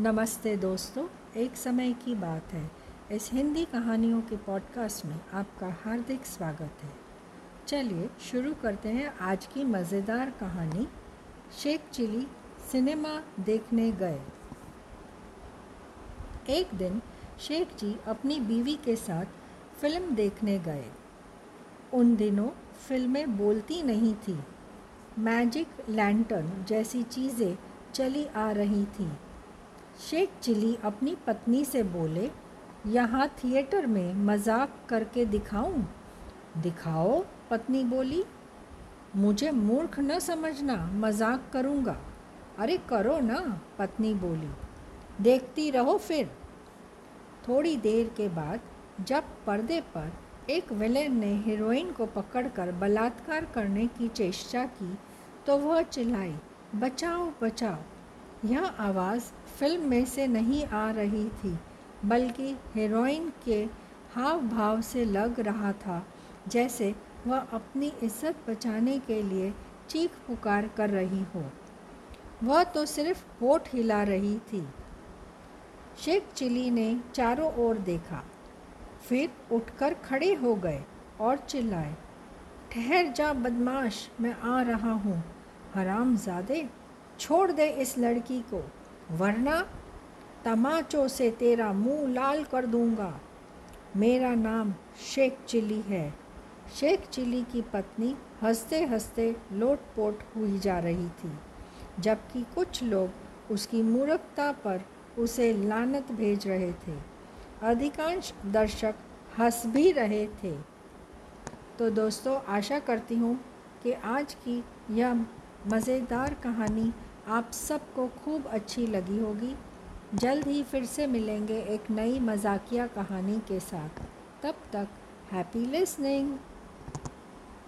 नमस्ते दोस्तों, एक समय की बात है। इस हिंदी कहानियों के पॉडकास्ट में आपका हार्दिक स्वागत है। चलिए शुरू करते हैं आज की मज़ेदार कहानी, शेख चिली सिनेमा देखने गए। एक दिन शेख जी अपनी बीवी के साथ फ़िल्म देखने गए। उन दिनों फ़िल्में बोलती नहीं थी। मैजिक लैंटर्न जैसी चीज़ें चली आ रही थीं। शेख चिली अपनी पत्नी से बोले, यहाँ थिएटर में मज़ाक करके दिखाऊँ? दिखाओ, पत्नी बोली। मुझे मूर्ख न समझना, मज़ाक करूँगा। अरे करो ना, पत्नी बोली। देखती रहो फिर। थोड़ी देर के बाद जब पर्दे पर एक विलेन ने हीरोइन को पकड़कर बलात्कार करने की चेष्टा की तो वह चिल्लाई, बचाओ बचाओ। यह आवाज़ फ़िल्म में से नहीं आ रही थी, बल्कि हीरोइन के हाव भाव से लग रहा था, जैसे वह अपनी इज़्ज़त बचाने के लिए चीख पुकार कर रही हो। वह तो सिर्फ़ होठ हिला रही थी। शेख चिली ने चारों ओर देखा, फिर उठकर खड़े हो गए और चिल्लाए, ठहर जा बदमाश, मैं आ रहा हूँ। हराम ज़्यादे छोड़ दे इस लड़की को, वरना तमाचों से तेरा मुँह लाल कर दूँगा। मेरा नाम शेख चिली है। शेख चिली की पत्नी हँसते हँसते लोटपोट हुई जा रही थी, जबकि कुछ लोग उसकी मूर्खता पर उसे लानत भेज रहे थे। अधिकांश दर्शक हंस भी रहे थे। तो दोस्तों, आशा करती हूँ कि आज की यह मज़ेदार कहानी आप सबको खूब अच्छी लगी होगी। जल्द ही फिर से मिलेंगे एक नई मजाकिया कहानी के साथ। तब तक हैप्पी लिसनिंग